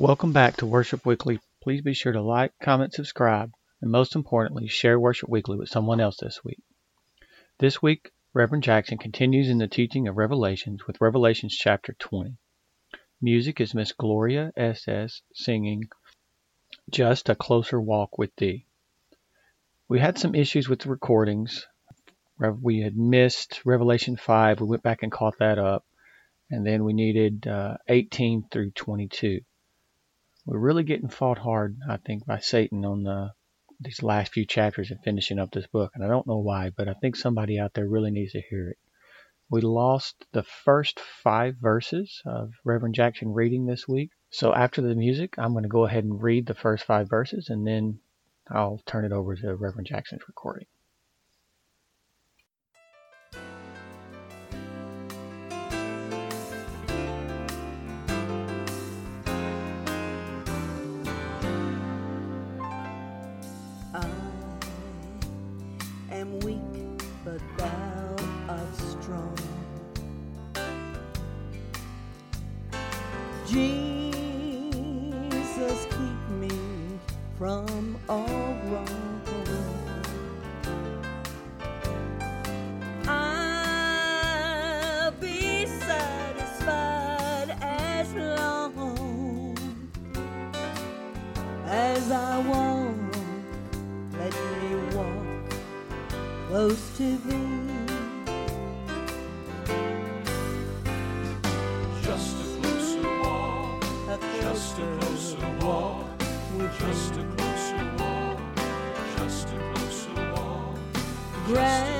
Welcome back to Worship Weekly. Please be sure to like, comment, subscribe, and most importantly, share Worship Weekly with someone else this week. This week, Reverend Jackson continues in the teaching of Revelations with Revelations chapter 20. Music is Miss Gloria S.S. singing Just a Closer Walk with Thee. We had some issues with the recordings. We had missed Revelation 5. We went back and caught that up. And then we needed uh, 18 through 22 we're really getting fought hard, I think, by Satan on the these last few chapters and finishing up this book. And I don't know why, but I think somebody out there really needs to hear it. We lost the first five verses of Reverend Jackson reading this week. So after the music, I'm going to go ahead and read the first five verses and then I'll turn it over to Reverend Jackson's recording. Just a closer walk, a just a closer walk, just a closer walk, just a closer walk. Granted,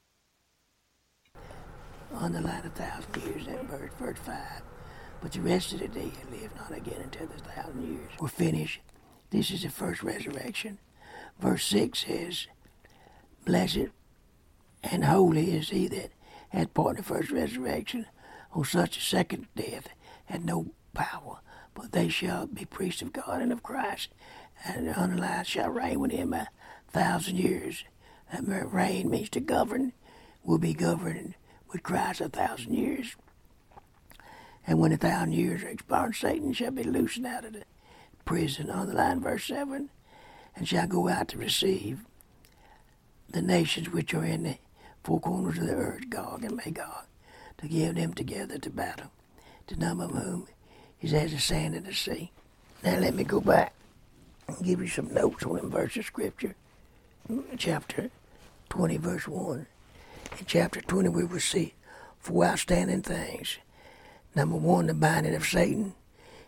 On the line a thousand years, that verse, verse 5. But the rest of the day dead live not again until the thousand years were finished. This is the first resurrection. Verse 6 says, Blessed and holy is he that hath part in the first resurrection. On such a second death had no power, but they shall be priests of God and of Christ, and the unalive shall reign with him a thousand years. That reign means to govern, will be governed with Christ a thousand years. And when a thousand years are expired, Satan shall be loosened out of the prison on the line, verse 7, and shall go out to receive the nations which are in the four corners of the earth, Gog and Magog, to give them together to battle, to number of whom is as the sand of the sea. Now let me go back and give you some notes on them verses of Scripture. Mm, chapter 20, verse 1. In chapter 20, we will see four outstanding things. Number one, the binding of Satan.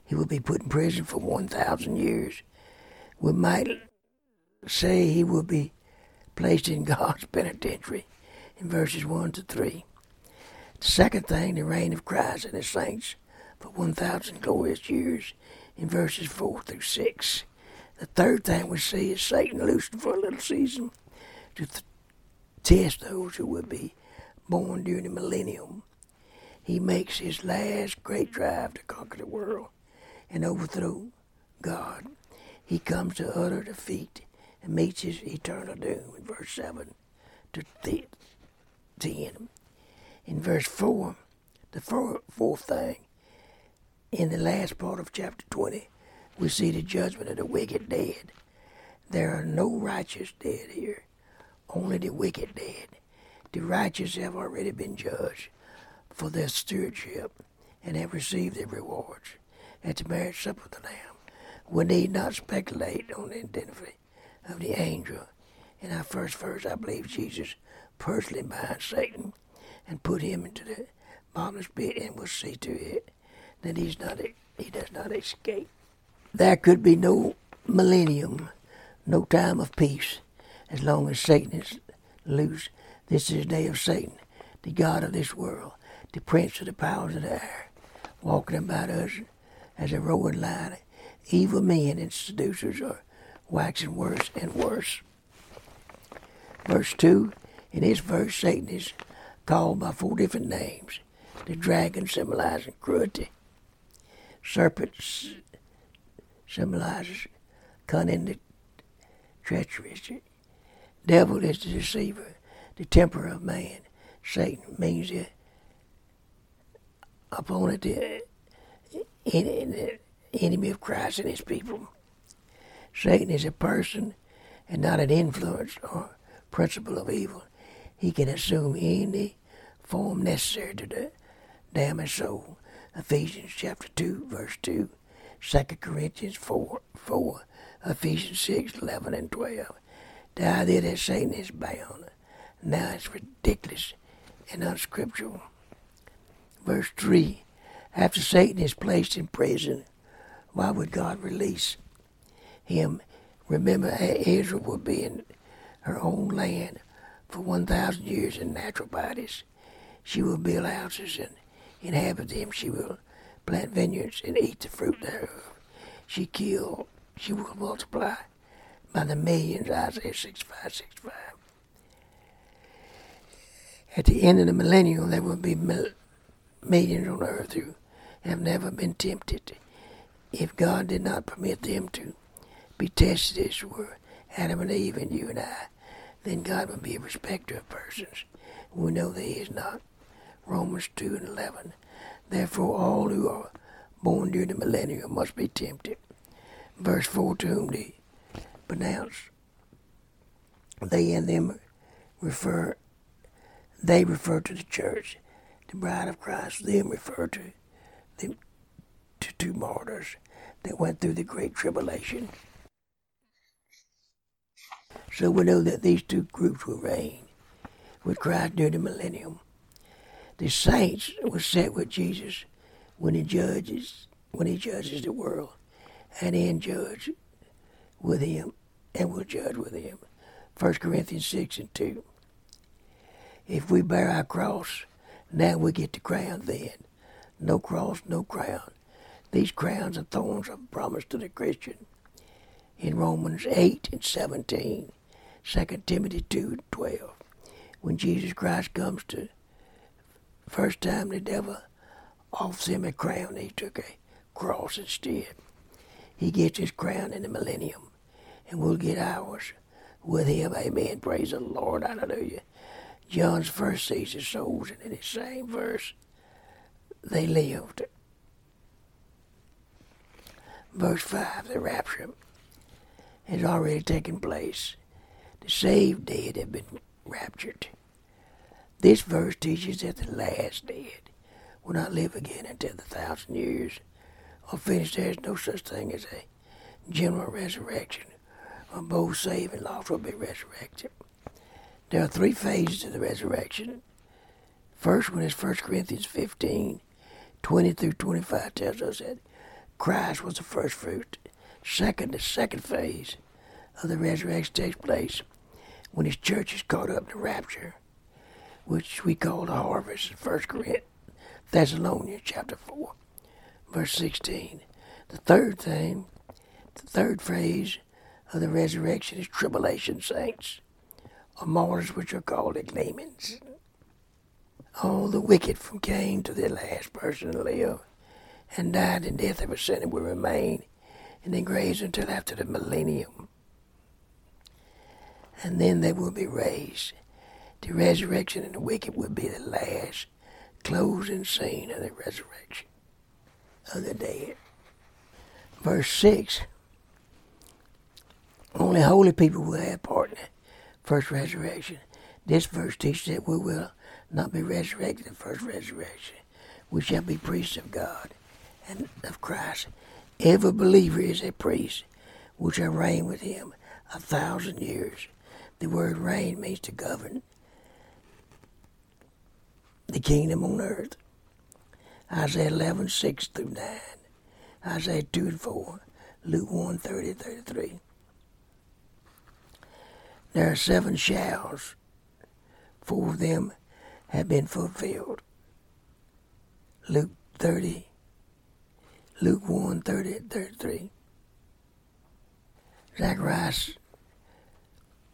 He will be put in prison for 1,000 years. We might say he will be placed in God's penitentiary in verses 1 to 3. The second thing, the reign of Christ and his saints for 1,000 glorious years in verses 4 through 6. The third thing we see is Satan loosened for a little season to th- test those who will be born during the millennium. He makes his last great drive to conquer the world and overthrow God. He comes to utter defeat and meets his eternal doom in verse 7 to 10. In verse 4, the fourth thing, in the last part of chapter 20, we see the judgment of the wicked dead. There are no righteous dead here, only the wicked dead. The righteous have already been judged for their stewardship and have received their rewards at the marriage supper of the Lamb. We need not speculate on the identity of the angel. In our first verse, I believe Jesus personally bound Satan and put him into the bottomless pit and will see to it that he's not he does not escape. There could be no millennium, no time of peace, as long as Satan is loose. This is the day of Satan, the God of this world, the prince of the powers of the air, walking about us as a roaring lion. Evil men and seducers are waxing worse and worse. Verse 2, in this verse, Satan is called by four different names. The dragon symbolizing cruelty. Serpent symbolizes cunning treacherous. Devil is the deceiver, the temper of man. Satan means the opponent, the enemy of Christ and his people. Satan is a person and not an influence or principle of evil. He can assume any form necessary to damn a soul. Ephesians chapter 2, verse 2, 2 Corinthians 4, 4, Ephesians 6, 11, and 12. The idea that Satan is bound now it's ridiculous and unscriptural. Verse 3 After Satan is placed in prison, why would God release him? Remember, Israel will be in her own land for 1,000 years in natural bodies. She will build houses and inhabit them. She will plant vineyards and eat the fruit thereof. She kill, she will multiply by the millions, Isaiah 65, 65. At the end of the millennium, there will be millions on earth who have never been tempted. If God did not permit them to be tested as were Adam and Eve and you and I, then God would be a respecter of persons. We know that He is not. Romans 2 and 11. Therefore, all who are born during the millennium must be tempted. Verse 4 To whom they pronounce they and them refer they refer to the church. The bride of Christ, them refer to the to two martyrs that went through the great tribulation. So we know that these two groups will reign with Christ during the millennium. The saints will sit with Jesus when he judges when he judges the world and then judge with him and will judge with him. 1 Corinthians 6 and 2. If we bear our cross, now we get the crown then. No cross, no crown. These crowns and thorns are promised to the Christian. In Romans 8 and 17, 2 Timothy 2 and 12, when Jesus Christ comes to first time the devil offers him a crown, he took a cross instead. He gets his crown in the millennium, and we'll get ours with him. Amen. Praise the Lord. Hallelujah. John's first sees his souls, and in the same verse, they lived. Verse 5, the rapture has already taken place. The saved dead have been raptured. This verse teaches that the last dead will not live again until the thousand years are finished. There is no such thing as a general resurrection, both saved and lost will be resurrected. There are three phases to the resurrection. First one is 1 Corinthians 15, 20 through 25 tells us that Christ was the first fruit. Second, the second phase of the resurrection takes place when his church is caught up to rapture, which we call the harvest in 1 Corinthians, Thessalonians chapter 4, verse 16. The third thing, the third phase of the resurrection is tribulation saints or martyrs which are called ignomens. All the wicked from Cain to the last person to live and died in death of a sinner will remain in the graves until after the millennium. And then they will be raised. The resurrection and the wicked will be the last closing scene of the resurrection of the dead. Verse 6 Only holy people will have part in it first resurrection. This verse teaches that we will not be resurrected in the first resurrection. We shall be priests of God and of Christ. Every believer is a priest, which shall reign with him a thousand years. The word reign means to govern the kingdom on earth. Isaiah 11, 6 through 9. Isaiah 2 and 4. Luke 1, 30 33. There are seven shalls. Four of them have been fulfilled. Luke 30, Luke 1, 30, 33. Zacharias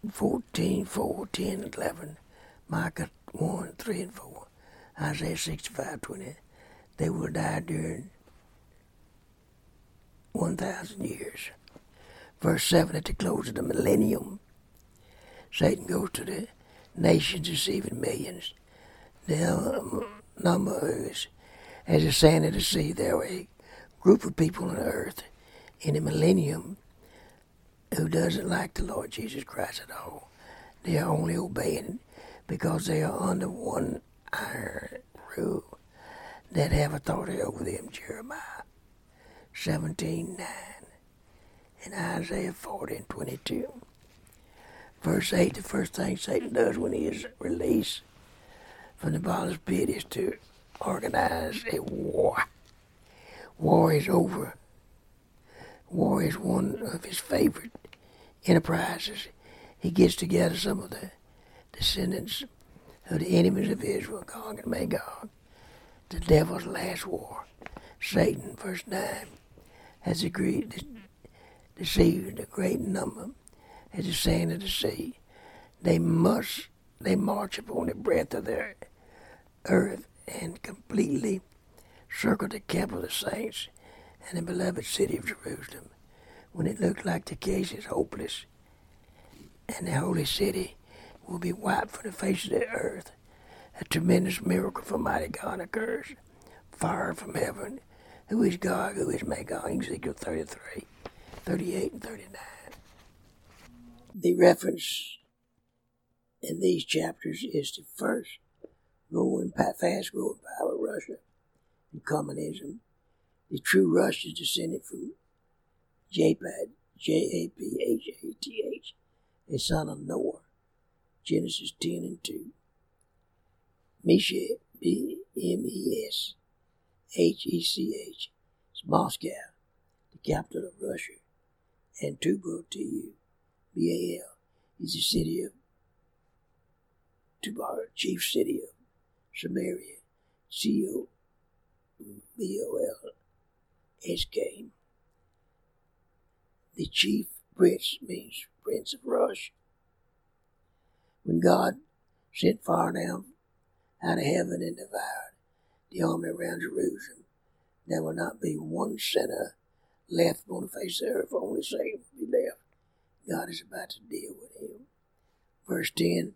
14, 4, 10, 11. Micah 1, 3 and 4. Isaiah 65, 20. They will die during 1,000 years. Verse 7 at the close of the millennium. Satan goes to the nations deceiving millions. The number is as the sand of the sea. There are a group of people on earth in the millennium who doesn't like the Lord Jesus Christ at all. They are only obeying because they are under one iron rule that have authority over them. Jeremiah 17 9 and Isaiah 40 and 22. Verse 8 the first thing Satan does when he is released from the bottomless pit is to organize a war. War is over. War is one of his favorite enterprises. He gets together some of the descendants of the enemies of Israel, Gog and Magog, the devil's last war. Satan, verse 9, has agreed to deceive a great number as the sand of the sea. They must, they march upon the breadth of their earth and completely circle the camp of the saints and the beloved city of Jerusalem. When it looked like the case is hopeless and the holy city will be wiped from the face of the earth, a tremendous miracle from mighty God occurs. Fire from heaven. Who is Gog? Who is Magog? Ezekiel 33, 38, and 39 the reference in these chapters is the first growing, fast growing power of Russia and communism. The true Russia descended from Japheth, J-A-P-H-A-T-H, a son of Noah. Genesis 10 and 2. Meshech, B-M-E-S, H-E-C-H, is Moscow, the capital of Russia, and Tubal, T-U, B-A-L, is the city of Tubar, chief city of Samaria, C-O-B-O-L-S-K. The chief prince means prince of Russia. When God sent fire down out of heaven and devoured the army around Jerusalem, there will not be one sinner left on the face of the earth, only Satan will be left. God is about to deal with him. Verse 10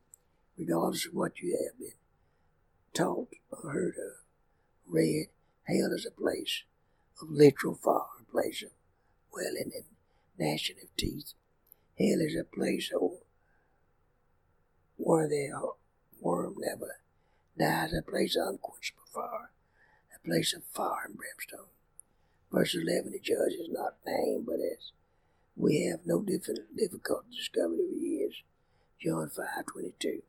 Regardless of what you have been taught or heard of, read, hell is a place of literal fire, a place of welling and gnashing of teeth. Hell is a place of where the worm never dies, a place of unquenchable fire, a place of fire and brimstone. Verse 11, the judge is not named, but as we have no difficulty to discover who he is. John 5, 22.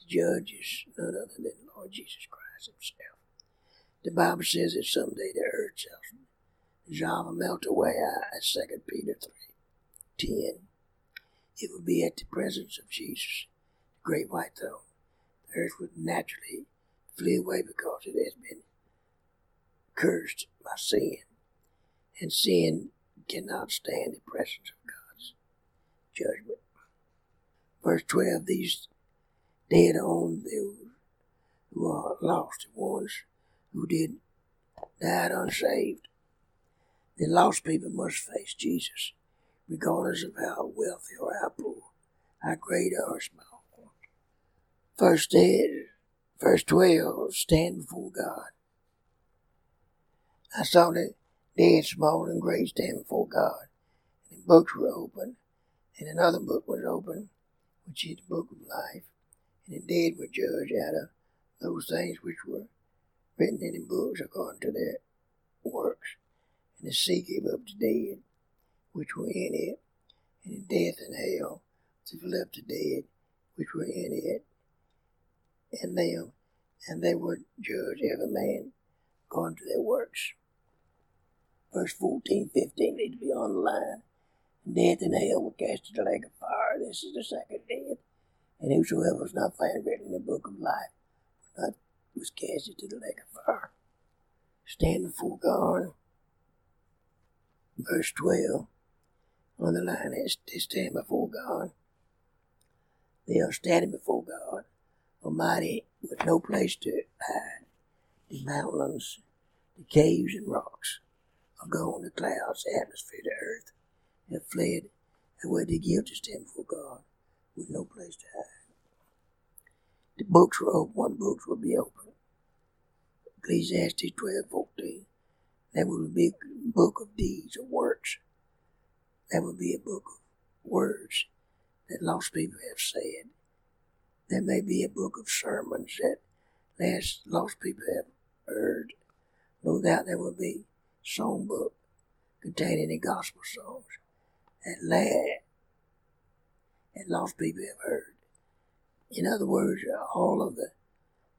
The judge is none other than the Lord Jesus Christ himself. The Bible says that someday the earth shall dissolve and melt away. As 2 Peter 3, 10. It will be at the presence of Jesus, the great white throne. The earth would naturally flee away because it has been cursed by sin. And sin cannot stand the presence of God's judgment. Verse 12 These dead on those who are lost, the ones who did died unsaved. The lost people must face Jesus, regardless of how wealthy or how poor, how great or small. Verse 10, verse 12, stand before God. I saw the dead, small and great, stand before God. And the books were opened, and another book was opened, which is the book of life. And the dead were judged out of those things which were written in the books according to their works. And the sea gave up the dead which were in it, and in death and hell to left the dead which were in it, and them, and they were judged every man according to their works. Verse 14, 15 need to be on the line. Death and hell were cast into the lake of fire. This is the second death. And whosoever was not found written in the book of life was, not, was cast into the lake of fire. Stand before God. Verse 12 on the line is they stand before God. They are standing before God Almighty with no place to hide. The mountains, the caves and rocks are gone, the clouds, atmosphere, the earth have fled, and where the guilty stand before God with no place to hide. The books were open, one books will be open. Ecclesiastes 12, 14. There will be a book of deeds or works. There will be a book of words that lost people have said. There may be a book of sermons that last lost people have heard. No doubt there will be songbook containing the gospel songs that last that lost people have heard. In other words, all of the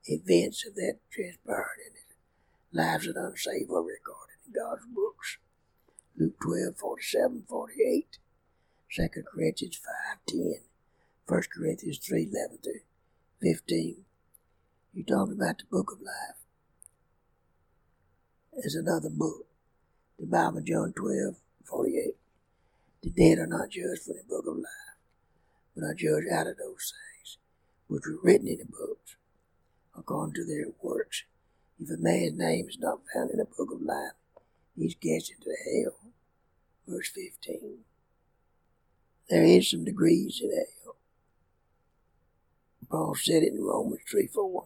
events of that transpired in the lives of the unsaved were recorded in God's books. Luke 12, 47, 48, 2 Corinthians 5, 10, 1 Corinthians 3, 11 to 15. You talk about the book of life. There's another book, the Bible, John 12, 48. The dead are not judged for the book of life, but are judged out of those things which were written in the books according to their works. If a man's name is not found in the book of life, he's cast into hell. Verse 15. There is some degrees in hell. Paul said it in Romans 3 4.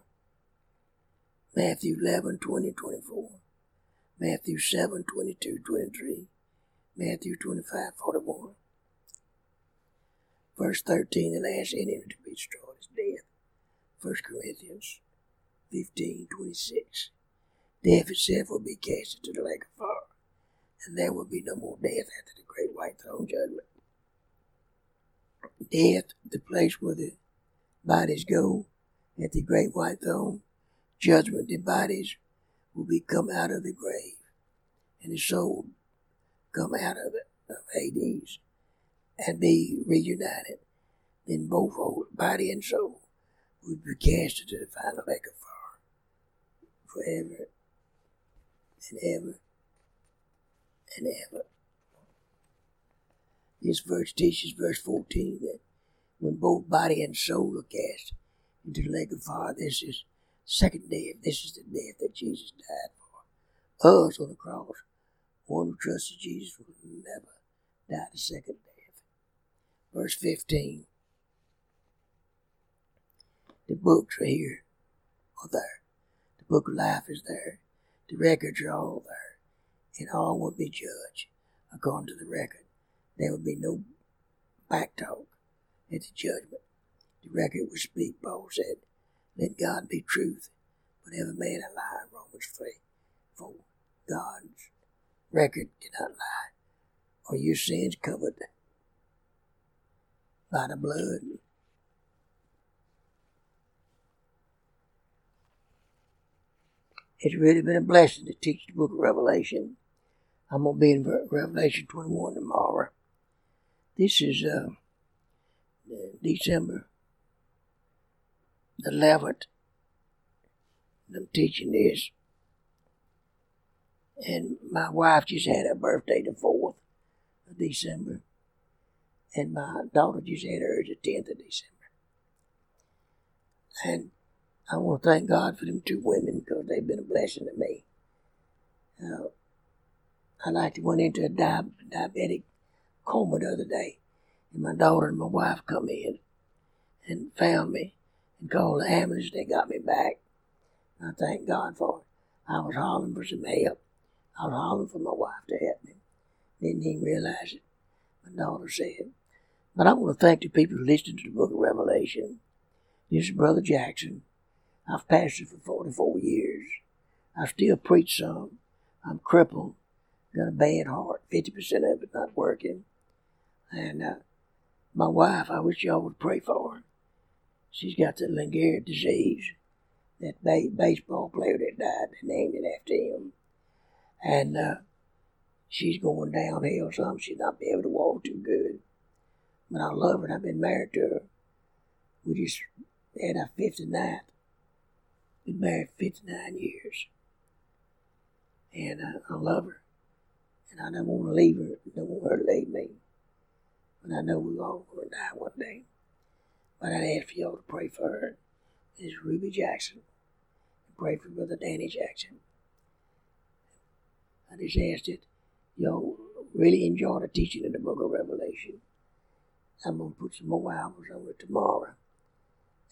Matthew 11 20 24. Matthew 7 22 23. Matthew 25 41. Verse 13 The last enemy to be destroyed is death. 1 Corinthians 15 26. Death itself will be cast into the lake of fire, and there will be no more death after the great white throne judgment. Death, the place where the bodies go at the great white throne, judgment, the bodies will be come out of the grave, and the soul come out of, it, of Hades and be reunited. Then both body and soul will be cast into the final lake of fire forever and ever and ever. This verse teaches, verse 14, that when both body and soul are cast into the lake of fire, this is second death. This is the death that Jesus died for. Us on the cross. One who trusts in Jesus will never die the second death. Verse 15. The books are here, are there. The book of life is there. The records are all there. And all will be judged according to the record. There will be no back talk at the judgment. The record will speak, Paul said. Let God be truth, but every man a lie, Romans 3. For God's record cannot lie. Are your sins covered by the blood? It's really been a blessing to teach the book of Revelation. I'm going to be in Revelation 21 tomorrow. This is uh, December the 11th. I'm teaching this. And my wife just had her birthday the 4th of December. And my daughter just had hers the 10th of December. And I want to thank God for them two women because they've been a blessing to me. Uh, I like to went into a di- diabetic coma the other day, and my daughter and my wife come in and found me called the ambulance. They got me back. I thank God for it. I was hollering for some help. I was hollering for my wife to help me. Didn't even realize it. My daughter said. But I want to thank the people who listened to the book of Revelation. This is Brother Jackson. I've pastored for 44 years. I still preach some. I'm crippled. Got a bad heart. 50% of it not working. And uh, my wife, I wish y'all would pray for her. She's got the Lou Gehrig disease. That ba- baseball player that died, they named it after him. And uh, she's going downhill some. She's not be able to walk too good. But I love her. And I've been married to her. We just had our 59th. Been married 59 years. And uh, I love her. And I don't want to leave her. Don't want her to leave me. But I know we're all going to die one day. But I'd ask for y'all to pray for her. This is Ruby Jackson. Pray for Brother Danny Jackson. I just asked that y'all really enjoy the teaching in the book of Revelation. I'm going to put some more hours on it tomorrow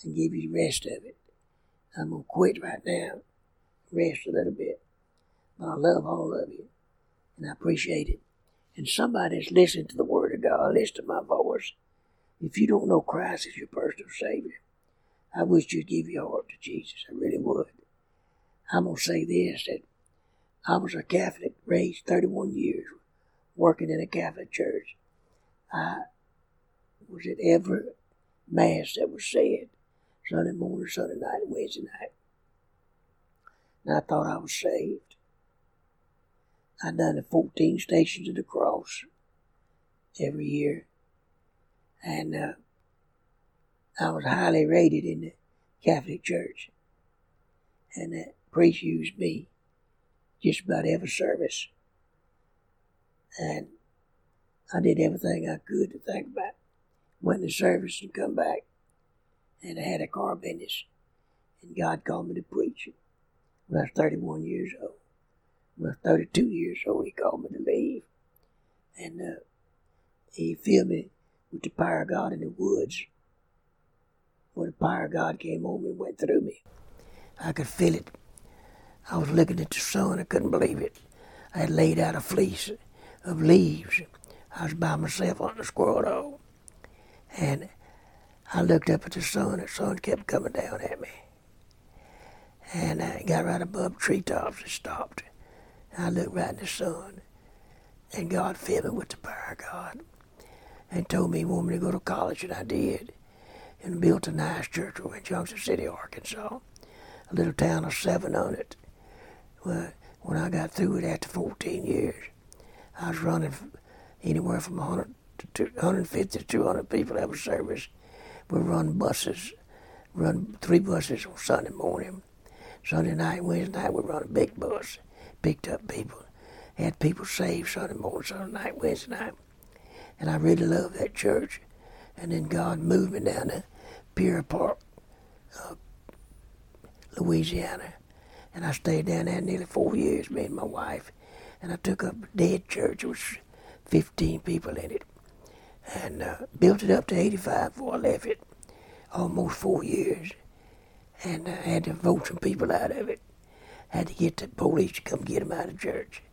and give you the rest of it. I'm going to quit right now, rest a little bit. But I love all of you, and I appreciate it. And somebody that's listening to the Word of God, listen to my voice. If you don't know Christ as your personal Savior, I wish you'd give your heart to Jesus. I really would. I'm going to say this that I was a Catholic, raised 31 years, working in a Catholic church. I was at every Mass that was said Sunday morning, Sunday night, and Wednesday night. And I thought I was saved. I done the 14 Stations of the Cross every year. And uh, I was highly rated in the Catholic Church. And that priest used me just about every service. And I did everything I could to think about. Went to service and come back. And I had a car business. And God called me to preach when I was 31 years old. When I was 32 years old, He called me to leave. And uh, He filled me with the power of God in the woods. When the power of God came on me and went through me, I could feel it. I was looking at the sun, I couldn't believe it. I had laid out a fleece of leaves. I was by myself on the squirrel hole. And I looked up at the sun. And the sun kept coming down at me. And I got right above treetops and stopped. I looked right in the sun. And God filled me with the power of God. And told me he wanted me to go to college, and I did. And built a nice church over in Junction City, Arkansas. A little town of seven on it. Well, when I got through it after 14 years, I was running anywhere from 100 to 150 to 200 people every service. We run buses, run three buses on Sunday morning. Sunday night, Wednesday night, we run a big bus, picked up people, had people saved Sunday morning, Sunday night, Wednesday night. And I really loved that church. And then God moved me down to Pierre Part, uh, Louisiana. And I stayed down there nearly four years, me and my wife. And I took up a dead church. There was 15 people in it. And uh, built it up to 85 before I left it. Almost four years. And I had to vote some people out of it. Had to get the police to come get them out of church.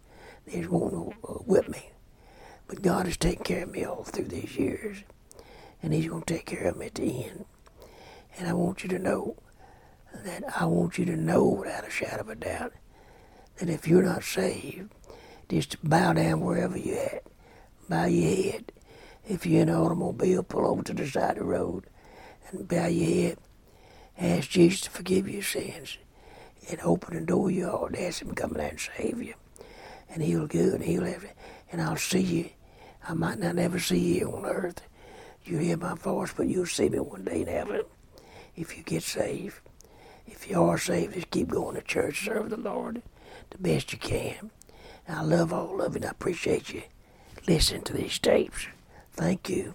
They just won't uh, whip me. But God has taken care of me all through these years. And He's going to take care of me at the end. And I want you to know that I want you to know without a shadow of a doubt that if you're not saved, just bow down wherever you're at, bow your head. If you're in an automobile, pull over to the side of the road and bow your head. Ask Jesus to forgive your sins and open the door of your heart. Ask Him to come there and save you. And He'll do and He'll have it. And I'll see you. I might not ever see you on earth. You hear my voice, but you'll see me one day in heaven if you get saved. If you are saved, just keep going to church, serve the Lord the best you can. I love all of you and I appreciate you listening to these tapes. Thank you.